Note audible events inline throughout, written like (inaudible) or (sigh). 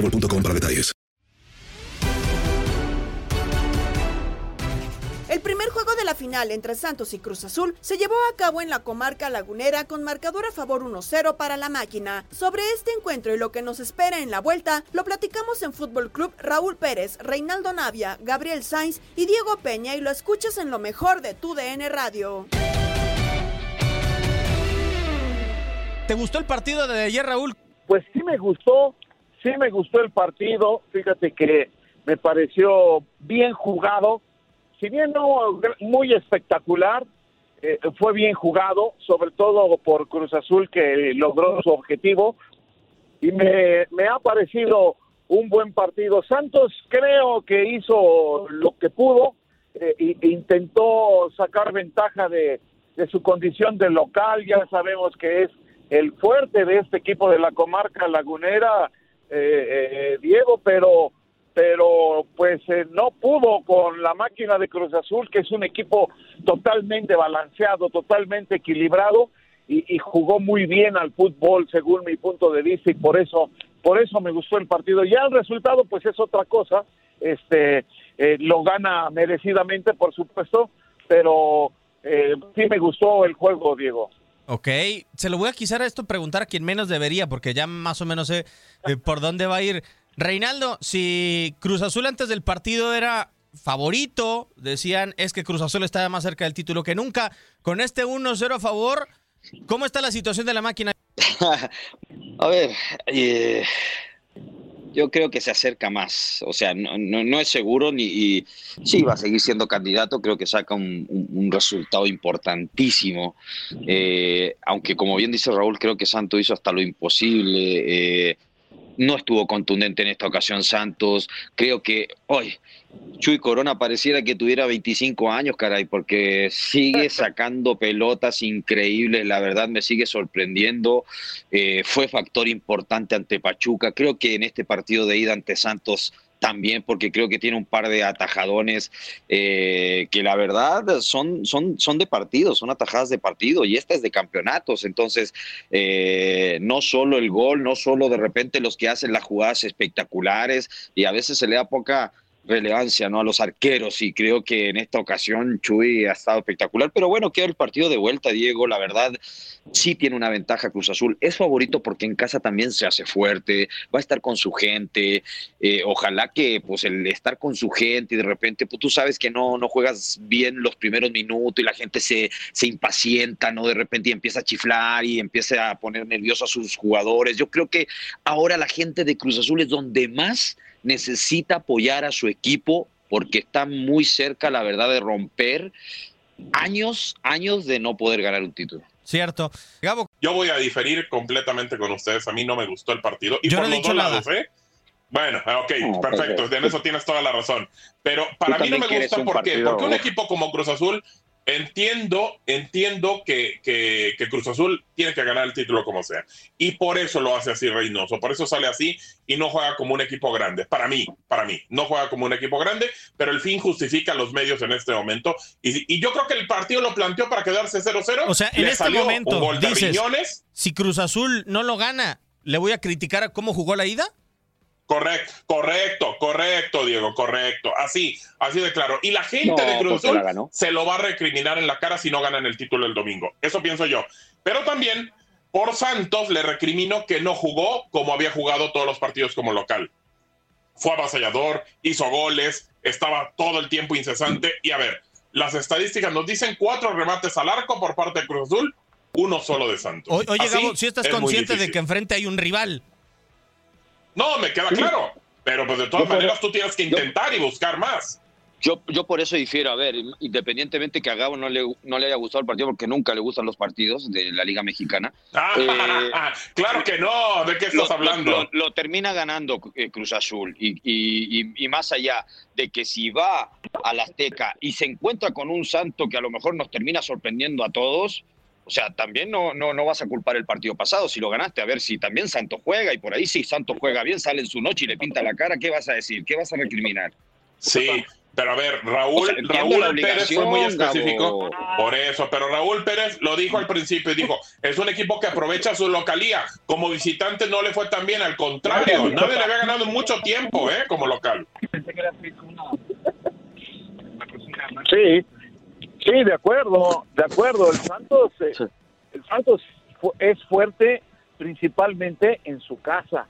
boostmobile.com para detalles. El primer juego de la final entre Santos y Cruz Azul se llevó a cabo en la comarca lagunera con marcador a favor 1-0 para la máquina. Sobre este encuentro y lo que nos espera en la vuelta, lo platicamos en Fútbol Club Raúl Pérez, Reinaldo Navia, Gabriel Sainz y Diego Peña y lo escuchas en lo mejor de tu DN Radio. ¿Te gustó el partido de ayer, Raúl? Pues sí me gustó, sí me gustó el partido. Fíjate que me pareció bien jugado. Si bien no muy espectacular, eh, fue bien jugado, sobre todo por Cruz Azul que logró su objetivo. Y me, ha parecido un buen partido. Santos creo que hizo lo que pudo, eh, e intentó sacar ventaja de su condición de local. Ya sabemos que es el fuerte de este equipo de la comarca lagunera, eh, eh, Diego, pero pero pues eh, no pudo con la máquina de Cruz Azul, que es un equipo totalmente balanceado, totalmente equilibrado y, y, jugó muy bien al fútbol según mi punto de vista y por eso por eso me gustó el partido. Ya el resultado pues es otra cosa, este eh, lo gana merecidamente por supuesto, pero eh, sí me gustó el juego, Diego. Ok, se lo voy a quizás a esto preguntar a quien menos debería, porque ya más o menos sé eh, por dónde va a ir. Reinaldo, si Cruz Azul antes del partido era favorito, decían es que Cruz Azul estaba más cerca del título que nunca. Con este 1-0 a favor, ¿cómo está la situación de la máquina? (laughs) a ver, eh, yo creo que se acerca más. O sea, no, no, no es seguro ni y, sí va a seguir siendo candidato. Creo que saca un, resultado importantísimo. Eh, aunque, como bien dice Raúl, creo que Santos hizo hasta lo imposible. Eh, no estuvo contundente en esta ocasión Santos. Creo que hoy Chuy Corona pareciera que tuviera 25 años, caray, porque sigue sacando pelotas increíbles. La verdad me sigue sorprendiendo. Eh, fue factor importante ante Pachuca. Creo que en este partido de ida ante Santos también porque creo que tiene un par de atajadones eh, que la verdad son, son, son de partido, son atajadas de partido y esta es de campeonatos. Entonces, eh, no solo el gol, no solo de repente los que hacen las jugadas espectaculares y a veces se le da poca relevancia ¿no? a los arqueros y creo que en esta ocasión Chuy ha estado espectacular. Pero bueno, queda el partido de vuelta, Diego. La verdad, sí tiene una ventaja Cruz Azul. Es favorito porque en casa también se hace fuerte, va a estar con su gente. Eh, ojalá que pues el estar con su gente y de repente pues, tú sabes que no, no juegas bien los primeros minutos y la gente se, se impacienta, ¿no? De repente y empieza a chiflar y empieza a poner nervioso a sus jugadores. Yo creo que ahora la gente de Cruz Azul es donde más necesita apoyar a su equipo porque está muy cerca, la verdad, de romper años, años de no poder ganar un título. Cierto. Gabo. Yo voy a diferir completamente con ustedes. A mí no me gustó el partido. Y Yo por no he los dicho dos nada. lados, ¿eh? Bueno, ok, No, perfecto. perfecto. En eso tienes toda la razón. Pero para Tú mí no me gusta un ¿por qué? partido, porque un equipo como Cruz Azul entiendo, entiendo que, que, que Cruz Azul tiene que ganar el título como sea. Y por eso lo hace así Reynoso. Por eso sale así y no juega como un equipo grande. Para mí, para mí, no juega como un equipo grande, pero el fin justifica los medios en este momento. Y, y yo creo que el partido lo planteó para quedarse 0-0. O sea, en Le este momento dices, si Cruz Azul no lo gana, ¿le voy a criticar a cómo jugó la ida? Correcto, correcto, correcto, Diego, correcto. Así, así de claro. Y la gente No, de Cruz Azul se lo va a recriminar en la cara si no ganan el título el domingo. Eso pienso yo. Pero también por Santos le recrimino que no jugó como había jugado todos los partidos como local. Fue avasallador, hizo goles, estaba todo el tiempo incesante. Y a ver, las estadísticas nos dicen cuatro remates al arco por parte de Cruz Azul, uno solo de Santos. O- Oye, Así Gabo, si estás es consciente de que enfrente hay un rival. No, me queda claro. Pero pues de todas Yo por- maneras tú tienes que intentar y buscar más. Yo, yo por eso difiero, a ver, independientemente que a Gabo no le, no le haya gustado el partido, porque nunca le gustan los partidos de la Liga Mexicana. Ah, Eh, (laughs) claro que no. ¿De qué estás lo, hablando? Lo, lo termina ganando eh, Cruz Azul y, y- y- y más allá de que si va al Azteca y se encuentra con un Santo que a lo mejor nos termina sorprendiendo a todos, o sea, también no, no, no vas a culpar el partido pasado si lo ganaste, a ver si también Santo juega y por ahí si Santo juega bien, sale en su noche y le pinta la cara, ¿qué vas a decir? ¿Qué vas a recriminar? Sí, pero a ver, Raúl, O sea, entiendo Raúl Pérez fue muy específico Gabo. por eso, pero Raúl Pérez lo dijo al principio y dijo, es un equipo que aprovecha su localía. Como visitante no le fue tan bien, al contrario, nadie le había ganado en mucho tiempo, ¿eh? Como local. Sí, sí, de acuerdo, de acuerdo. El Santos, eh, el Santos es fuerte principalmente en su casa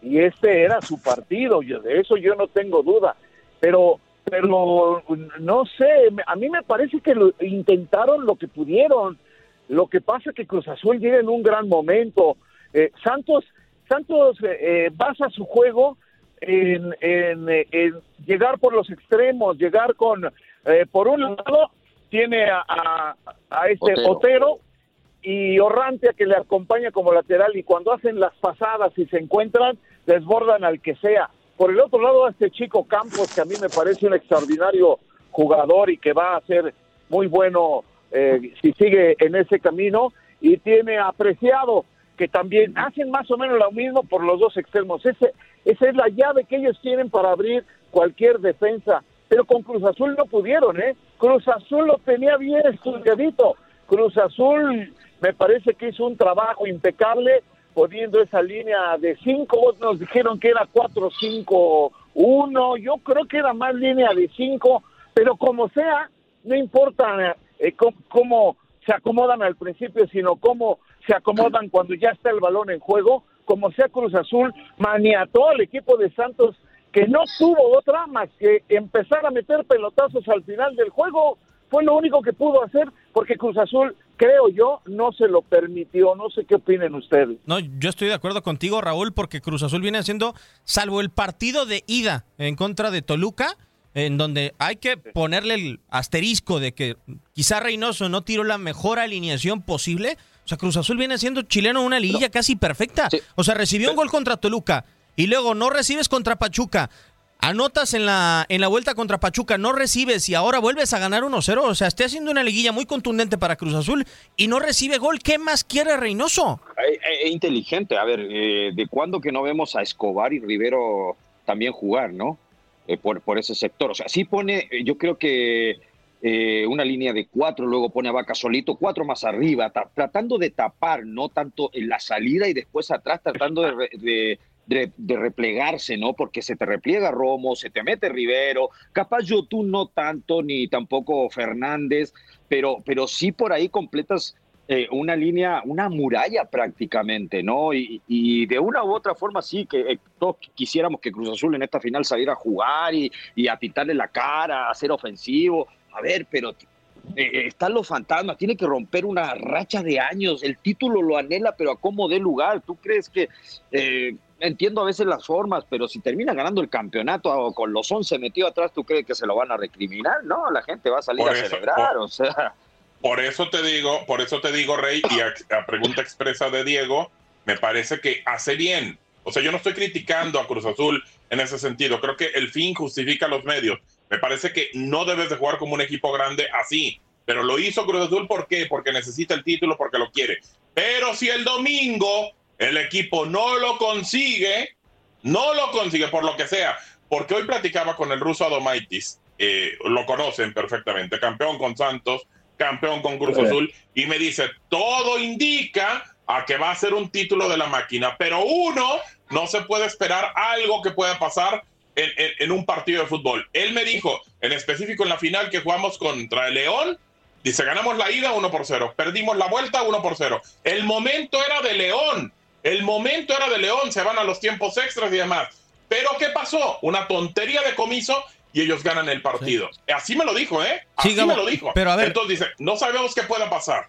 y este era su partido. Yo, de eso yo no tengo duda. Pero, pero no sé. me- A mí me parece que lo, intentaron lo que pudieron. Lo que pasa es que Cruz Azul llega en un gran momento. Eh, Santos, Santos eh, eh, basa su juego en, en, eh, en llegar por los extremos, llegar con, eh, por un lado, tiene a, a, a este Otero. Otero. y Orrantia que le acompaña como lateral y cuando hacen las pasadas y se encuentran, desbordan al que sea. Por el otro lado, a este chico Campos, que a mí me parece un extraordinario jugador y que va a ser muy bueno eh, si sigue en ese camino, y tiene apreciado que también hacen más o menos lo mismo por los dos extremos. Ese, esa es la llave que ellos tienen para abrir cualquier defensa. Pero con Cruz Azul no pudieron, ¿eh? Cruz Azul lo tenía bien estudiadito. Cruz Azul me parece que hizo un trabajo impecable poniendo esa línea de 5. Nos dijeron que era 4-5-1. Yo creo que era más línea de 5. Pero como sea, no importa eh, cómo, cómo se acomodan al principio, sino cómo se acomodan cuando ya está el balón en juego. Como sea Cruz Azul, maniató al equipo de Santos que no tuvo otra más que empezar a meter pelotazos al final del juego. Fue lo único que pudo hacer porque Cruz Azul, creo yo, no se lo permitió. No sé qué opinen ustedes. No, yo estoy de acuerdo contigo, Raúl, porque Cruz Azul viene haciendo, salvo el partido de ida en contra de Toluca, en donde hay que ponerle el asterisco de que quizá Reynoso no tiró la mejor alineación posible. O sea, Cruz Azul viene haciendo chileno una liguilla casi perfecta. O sea, recibió un gol contra Toluca y luego no recibes contra Pachuca. Anotas en la, en la vuelta contra Pachuca, no recibes y ahora vuelves a ganar 1-0. O sea, está haciendo una liguilla muy contundente para Cruz Azul y no recibe gol. ¿Qué más quiere Reynoso? Es, es inteligente. A ver, eh, ¿de cuándo que no vemos a Escobar y Rivero también jugar, no? Eh, por, por ese sector. O sea, sí pone, eh, yo creo que eh, una línea de cuatro, luego pone a Vaca solito, cuatro más arriba, ta- tratando de tapar, no tanto en la salida y después atrás, tratando de, re- de- replegarse, ¿no? Porque se te repliega Romo, se te mete Rivero, capaz yo tú no tanto, ni tampoco Fernández, pero, pero sí por ahí completas eh, una línea, una muralla prácticamente, ¿no? Y, de una u otra forma sí, que eh, todos quisiéramos que Cruz Azul en esta final saliera a jugar y, a pintarle la cara, a ser ofensivo. A ver, pero eh, están los fantasmas, tiene que romper una racha de años, el título lo anhela, pero a cómo dé lugar. ¿Tú crees que entiendo a veces las formas, pero si termina ganando el campeonato con los 11 metidos atrás, ¿tú crees que se lo van a recriminar? No, la gente va a salir a celebrar, o sea. Por eso te digo, por eso te digo, Rey, y a, pregunta expresa de Diego, me parece que hace bien. O sea, yo no estoy criticando a Cruz Azul en ese sentido. Creo que el fin justifica los medios. Me parece que no debes de jugar como un equipo grande así. Pero lo hizo Cruz Azul, ¿por qué? Porque necesita el título, porque lo quiere. Pero si el domingo el equipo no lo consigue, no lo consigue por lo que sea, porque hoy platicaba con el ruso Adomaitis, eh, lo conocen perfectamente, campeón con Santos, campeón con Cruz Azul, y me dice, todo indica a que va a ser un título de la máquina, pero uno no se puede esperar algo que pueda pasar en, un partido de fútbol. Él me dijo, en específico en la final que jugamos contra el León, dice, ganamos la ida 1 por 0, perdimos la vuelta 1 por 0. El momento era de León, el momento era de León, se van a los tiempos extras y demás. Pero ¿qué pasó? Una tontería de comiso y ellos ganan el partido. Así me lo dijo, ¿eh? Así me lo dijo. Pero a ver. Entonces dice, no sabemos qué pueda pasar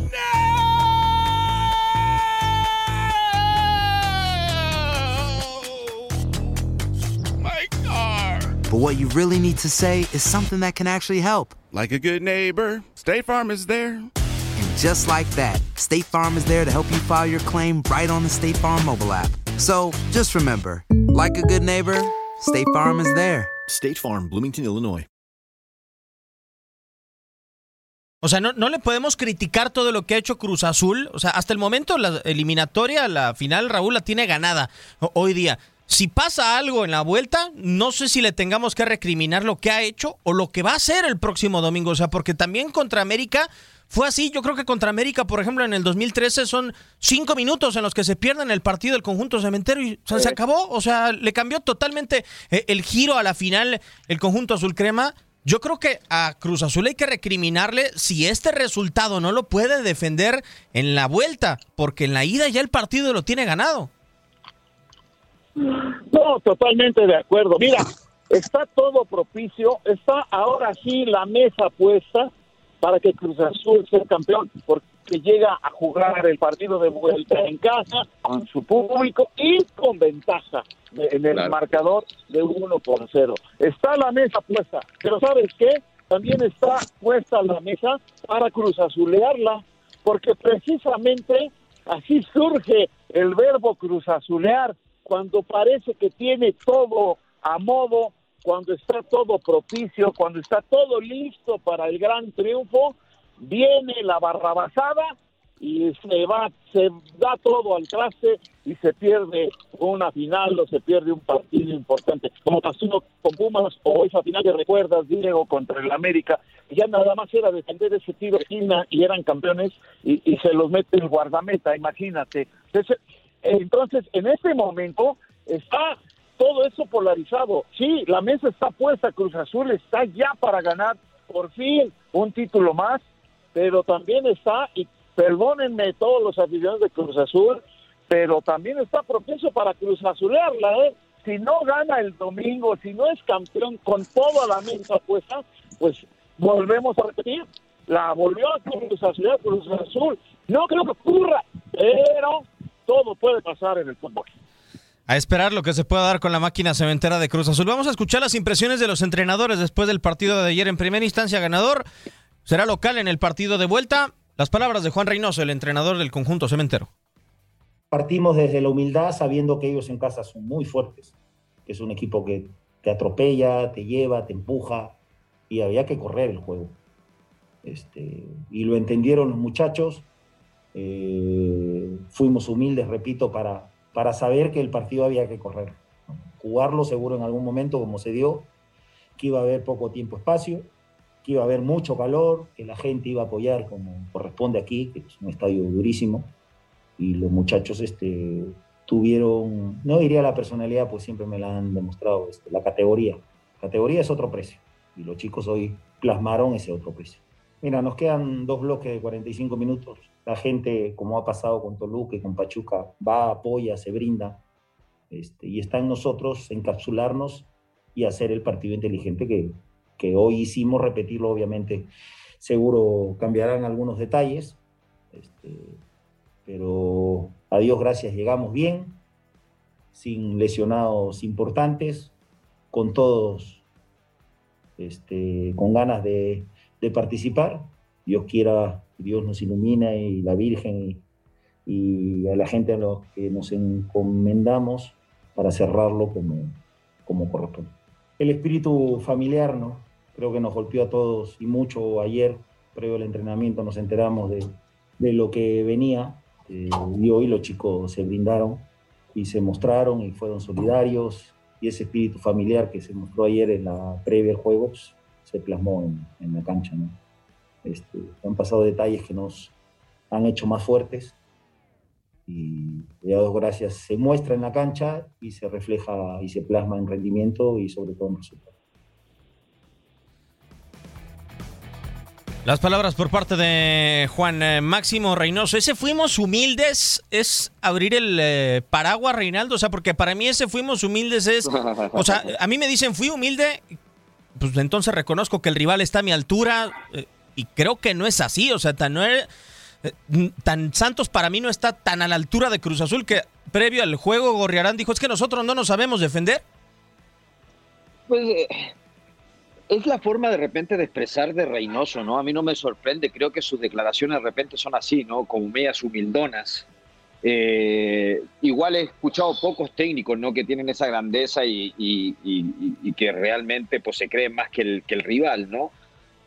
But what you really need to say is something that can actually help. Like a good neighbor, State Farm is there. And just like that, State Farm is there to help you file your claim right on the State Farm mobile app. So just remember, like a good neighbor, State Farm is there. State Farm, Bloomington, Illinois. O sea, no, no, le podemos criticar todo lo que ha hecho Cruz Azul. O sea, hasta el momento la eliminatoria, la final, Raúl la tiene ganada hoy día si pasa algo en la vuelta, no sé si le tengamos que recriminar lo que ha hecho o lo que va a hacer el próximo domingo. O sea, porque también contra América fue así. Yo creo que contra América, por ejemplo, en el 2013 son cinco minutos en los que se pierden el partido del conjunto cementerio y se acabó. O sea, le cambió totalmente eh, el giro a la final el conjunto azul crema. Yo creo que a Cruz Azul hay que recriminarle si este resultado no lo puede defender en la vuelta, porque en la ida ya el partido lo tiene ganado. No, totalmente de acuerdo. Mira, está todo propicio, está ahora sí la mesa puesta para que Cruz Azul sea campeón, porque llega a jugar el partido de vuelta en casa con su público y con ventaja en el marcador de 1 por 0. Está la mesa puesta, pero ¿sabes qué? También está puesta la mesa para Cruz Azulearla, porque precisamente así surge el verbo Cruz Azulear cuando parece que tiene todo a modo, cuando está todo propicio, cuando está todo listo para el gran triunfo, viene la barrabasada y se va, se da todo al traste y se pierde una final o se pierde un partido importante. Como pasó con Pumas o esa final que recuerdas, Diego, contra el América, ya nada más era defender ese tiro de esquina y eran campeones y, y se los mete el guardameta, imagínate. Entonces, en este momento está todo eso polarizado. Sí, la mesa está puesta, Cruz Azul está ya para ganar por fin un título más, pero también está, y perdónenme todos los aficionados de Cruz Azul, pero también está propenso para Cruz Azulearla, ¿eh? Si no gana el domingo, si no es campeón con toda la mesa puesta, pues volvemos a repetir, la volvió a Cruz Azulear, Cruz Azul. No creo que ocurra, pero todo puede pasar en el fútbol. A esperar lo que se pueda dar con la máquina cementera de Cruz Azul. Vamos a escuchar las impresiones de los entrenadores después del partido de ayer. En primera instancia, ganador será local en el partido de vuelta. Las palabras de Juan Reynoso, el entrenador del conjunto cementero. Partimos desde la humildad sabiendo que ellos en casa son muy fuertes, que es un equipo que te atropella, te lleva, te empuja y había que correr el juego. Este, y lo entendieron los muchachos. Eh, fuimos humildes, repito, para, para saber que el partido había que correr. Jugarlo seguro en algún momento, como se dio, que iba a haber poco tiempo, espacio, que iba a haber mucho calor, que la gente iba a apoyar como corresponde aquí, que es un estadio durísimo, y los muchachos este, tuvieron, no diría la personalidad, pues siempre me la han demostrado, este, la categoría. Categoría es otro precio, y los chicos hoy plasmaron ese otro precio. Mira, nos quedan dos bloques de 45 minutos. La gente, como ha pasado con Toluca y con Pachuca, va, apoya, se brinda. Este, y está en nosotros encapsularnos y hacer el partido inteligente que, que hoy hicimos, repetirlo obviamente. Seguro cambiarán algunos detalles, este, pero a Dios gracias llegamos bien, sin lesionados importantes, con todos este, con ganas de, de participar. Dios quiera, Dios nos ilumina y la Virgen y, a la gente a los que nos encomendamos para cerrarlo como, como corresponde. El espíritu familiar, ¿no? Creo que nos golpeó a todos y mucho ayer, previo al entrenamiento, nos enteramos de, de lo que venía eh, y hoy los chicos se brindaron y se mostraron y fueron solidarios y ese espíritu familiar que se mostró ayer en la previa del juego se plasmó en, en la cancha. ¿no? Este, han pasado detalles que nos han hecho más fuertes y ya dos gracias se muestra en la cancha y se refleja y se plasma en rendimiento y sobre todo en resultados. Las palabras por parte de Juan eh, Máximo Reynoso. Ese fuimos humildes es abrir el eh, paraguas, Reinaldo. O sea, porque para mí ese fuimos humildes es. (laughs) O sea, a mí me dicen fui humilde, pues entonces reconozco que el rival está a mi altura. eh, y creo que no es así. O sea, tan, eh, tan Santos para mí no está tan a la altura de Cruz Azul que previo al juego Gorriarán dijo: Es que nosotros no nos sabemos defender. Pues eh, es la forma de repente de expresar de Reynoso, ¿no? A mí no me sorprende, creo que sus declaraciones de repente son así, ¿no? Como medias humildonas. Eh, igual he escuchado pocos técnicos, ¿no? Que tienen esa grandeza y, y- y- y que realmente pues, se creen más que el, que el rival, ¿no?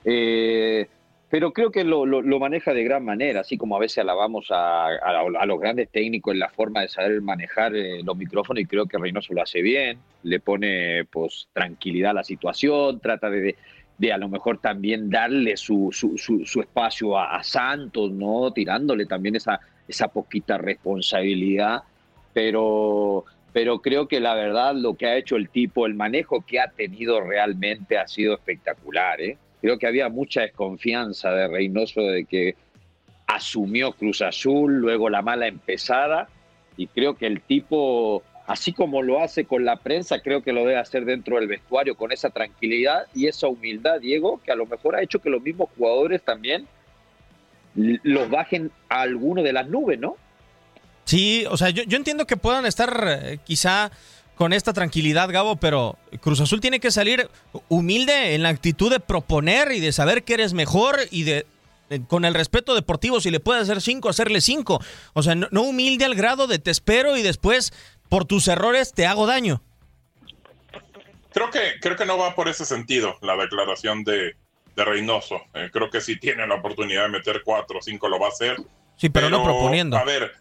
Eh, pero creo que lo, lo- maneja de gran manera, así como a veces alabamos a, a- los grandes técnicos en la forma de saber manejar eh, los micrófonos y creo que Reynoso lo hace bien, le pone pues tranquilidad a la situación, trata de, de- a lo mejor también darle su, su, su- su espacio a, a Santos, ¿no? Tirándole también esa, esa poquita responsabilidad, pero, pero creo que la verdad lo que ha hecho el tipo, el manejo que ha tenido realmente ha sido espectacular, ¿eh? Creo que había mucha desconfianza de Reynoso de que asumió Cruz Azul, luego la mala empezada, y creo que el tipo, así como lo hace con la prensa, creo que lo debe hacer dentro del vestuario con esa tranquilidad y esa humildad, Diego, que a lo mejor ha hecho que los mismos jugadores también los bajen a alguno de las nubes, ¿no? Sí, o sea, yo, yo entiendo que puedan estar eh, quizá con esta tranquilidad, Gabo, pero Cruz Azul tiene que salir humilde en la actitud de proponer y de saber que eres mejor y de eh, con el respeto deportivo, si le puedes hacer cinco, hacerle cinco. O sea, no, no humilde al grado de te espero y después por tus errores te hago daño. Creo que, creo que no va por ese sentido la declaración de, de Reynoso. Eh, creo que si tiene la oportunidad de meter cuatro o cinco lo va a hacer. Sí, pero, no proponiendo. A ver,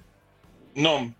no,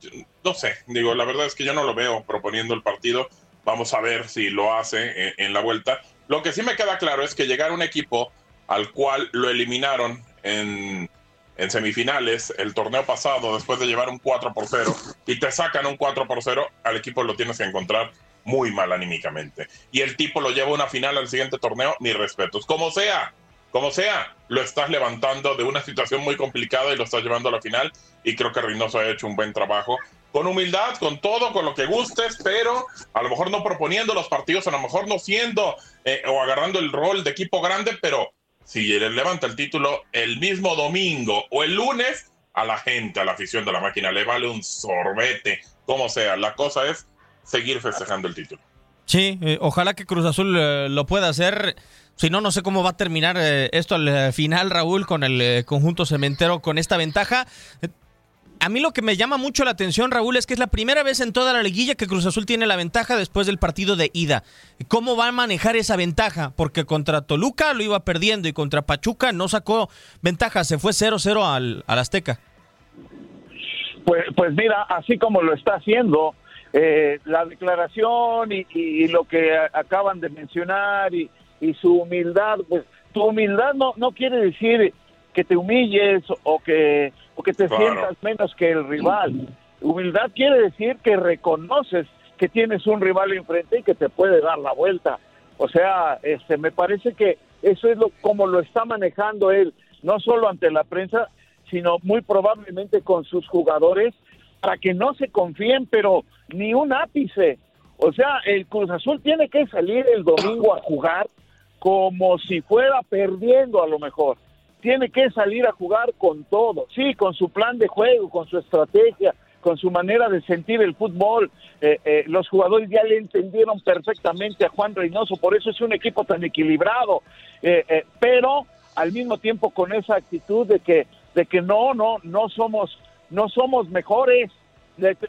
no sé. Digo, la verdad es que yo no lo veo proponiendo el partido. Vamos a ver si lo hace en, la vuelta. Lo que sí me queda claro es que llegar a un equipo al cual lo eliminaron en, en semifinales el torneo pasado después de llevar un 4 por 0 y te sacan un 4 por 0, al equipo lo tienes que encontrar muy mal anímicamente. Y el tipo lo lleva a una final al siguiente torneo, mis respetos. Como sea, como sea, lo estás levantando de una situación muy complicada y lo estás llevando a la final. Y creo que Reynoso ha hecho un buen trabajo. Con humildad, con todo, con lo que gustes, pero a lo mejor no proponiendo los partidos, a lo mejor no siendo eh, o agarrando el rol de equipo grande, pero si le levanta el título el mismo domingo o el lunes, a la gente, a la afición de la máquina, le vale un sorbete, como sea. La cosa es seguir festejando el título. Sí, eh, ojalá que Cruz Azul eh, lo pueda hacer. Si no, no sé cómo va a terminar eh, esto al final, Raúl, con el conjunto cementero con esta ventaja. A mí lo que me llama mucho la atención, Raúl, es que es la primera vez en toda la liguilla que Cruz Azul tiene la ventaja después del partido de ida. ¿Cómo va a manejar esa ventaja? Porque contra Toluca lo iba perdiendo y contra Pachuca no sacó ventaja, se fue 0-0 al, al Azteca. Pues, pues mira, así como lo está haciendo, eh, la declaración y, y lo que acaban de mencionar y, y su humildad, pues tu humildad no, no quiere decir que te humilles o que, o que te Claro. sientas menos que el rival. Humildad quiere decir que reconoces que tienes un rival enfrente y que te puede dar la vuelta. O sea, este, me parece que eso es lo como lo está manejando él, no solo ante la prensa, sino muy probablemente con sus jugadores para que no se confíen, pero ni un ápice. O sea, el Cruz Azul tiene que salir el domingo a jugar como si fuera perdiendo a lo mejor. Tiene que salir a jugar con todo, sí, con su plan de juego, con su estrategia, con su manera de sentir el fútbol. Eh, eh, los jugadores ya le entendieron perfectamente a Juan Reynoso, por eso es un equipo tan equilibrado. Eh, eh, pero al mismo tiempo con esa actitud de que de que no, no, no somos, no somos mejores.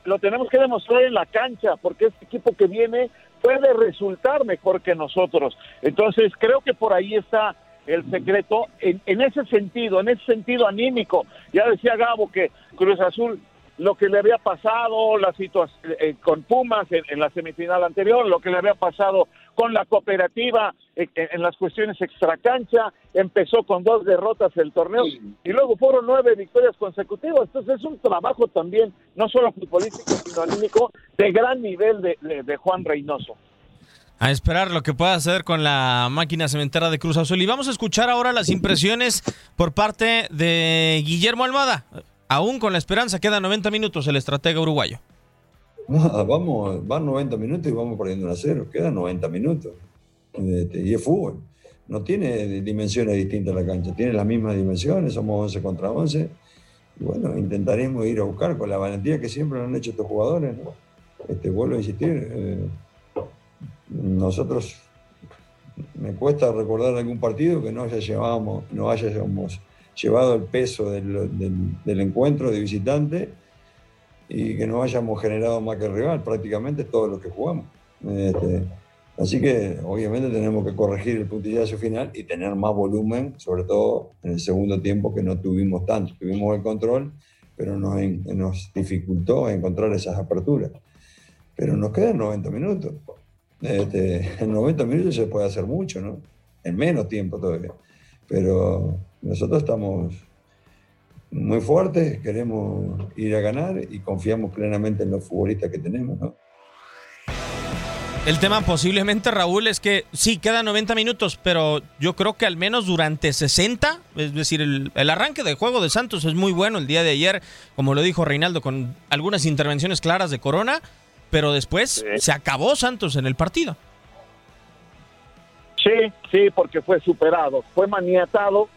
Lo tenemos que demostrar en la cancha, porque este equipo que viene puede resultar mejor que nosotros. Entonces creo que por ahí está el secreto en, ese sentido, en ese sentido anímico. Ya decía Gabo que Cruz Azul lo que le había pasado la situación eh, con Pumas en la semifinal anterior, lo que le había pasado con la cooperativa eh, en, en las cuestiones extracancha, empezó con dos derrotas el torneo y luego fueron nueve victorias consecutivas. Entonces es un trabajo también, no solo futbolístico, sino anímico, de gran nivel de, de- de Juan Reynoso. A esperar lo que pueda hacer con la máquina cementera de Cruz Azul. Y vamos a escuchar ahora las impresiones por parte de Guillermo Almada. Aún con la esperanza, quedan 90 minutos el estratega uruguayo. Nada, vamos, van 90 minutos y vamos perdiendo 1 a 0. Quedan 90 minutos. Este, y es fútbol. No tiene dimensiones distintas la cancha, tiene las mismas dimensiones, somos 11 contra 11. Y bueno, intentaremos ir a buscar con la valentía que siempre han hecho estos jugadores. Este, vuelvo a insistir, eh, nosotros me cuesta recordar algún partido que no haya llevamos, hayamos llevado el peso del, del- del encuentro de visitante y que no hayamos generado más que el rival, prácticamente todo lo que jugamos. Este, así que obviamente tenemos que corregir el puntillazo final y tener más volumen, sobre todo en el segundo tiempo que no tuvimos tanto. Tuvimos el control, pero nos, nos dificultó encontrar esas aperturas. Pero nos quedan 90 minutos. Este, en 90 minutos se puede hacer mucho, ¿no? En menos tiempo todavía. Pero nosotros estamos muy fuertes, queremos ir a ganar y confiamos plenamente en los futbolistas que tenemos, ¿no? El tema posiblemente, Raúl, es que sí, quedan 90 minutos, pero yo creo que al menos durante 60, es decir, el, el arranque del juego de Santos es muy bueno el día de ayer, como lo dijo Reinaldo, con algunas intervenciones claras de Corona, pero después se acabó Santos en el partido. Sí, sí, porque fue superado, fue maniatado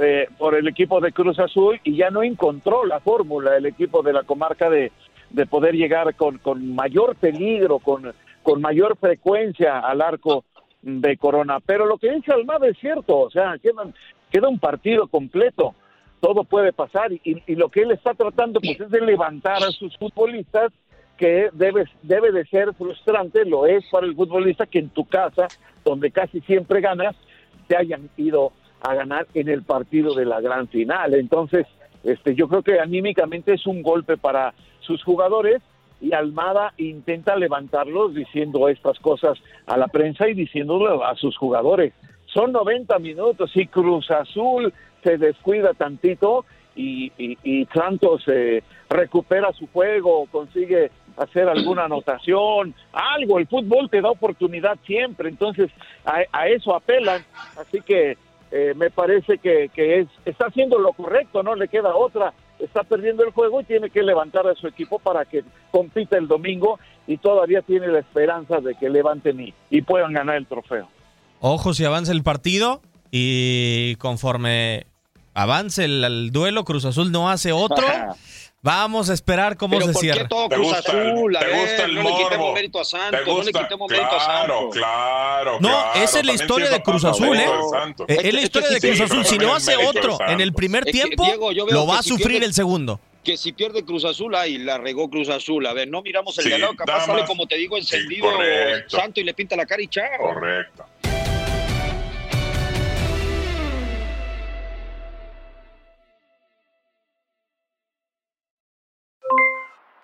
eh, por el equipo de Cruz Azul y ya no encontró la fórmula el equipo de la comarca de, de poder llegar con, con mayor peligro, con, con mayor frecuencia al arco de Corona. Pero lo que dice Almada es cierto, o sea, queda, queda un partido completo, todo puede pasar y, y lo que él está tratando pues es de levantar a sus futbolistas que debe, debe de ser frustrante, lo es para el futbolista que en tu casa, donde casi siempre ganas, te hayan ido a ganar en el partido de la gran final. Entonces, Este, yo creo que anímicamente es un golpe para sus jugadores y Almada intenta levantarlos diciendo estas cosas a la prensa y diciéndolo a sus jugadores. Son 90 minutos y Cruz Azul se descuida tantito y, y, Santos eh, recupera su juego, consigue hacer alguna anotación, algo. El fútbol te da oportunidad siempre, entonces a, eso apelan. Así que eh, me parece que, que es, está haciendo lo correcto, no le queda otra. Está perdiendo el juego y tiene que levantar a su equipo para que compita el domingo y todavía tiene la esperanza de que levanten y, y puedan ganar el trofeo. Ojo si avanza el partido y conforme avance el, duelo, Cruz Azul no hace otro. (laughs) Vamos a esperar cómo se cierra. todo Cruz Azul? A ver, no le quitemos mérito a Santos, no le quitemos mérito a Santos. Claro, No, esa es la historia de Cruz Azul, ¿eh? Es la historia de Cruz Azul. Si no hace otro en el primer tiempo, lo va a sufrir el segundo que si pierde Cruz Azul, ay, la regó Cruz Azul. A ver, no miramos el sí, capaz sale como te digo encendido Santo y le pinta la cara y chao. Correcto.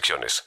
restricciones.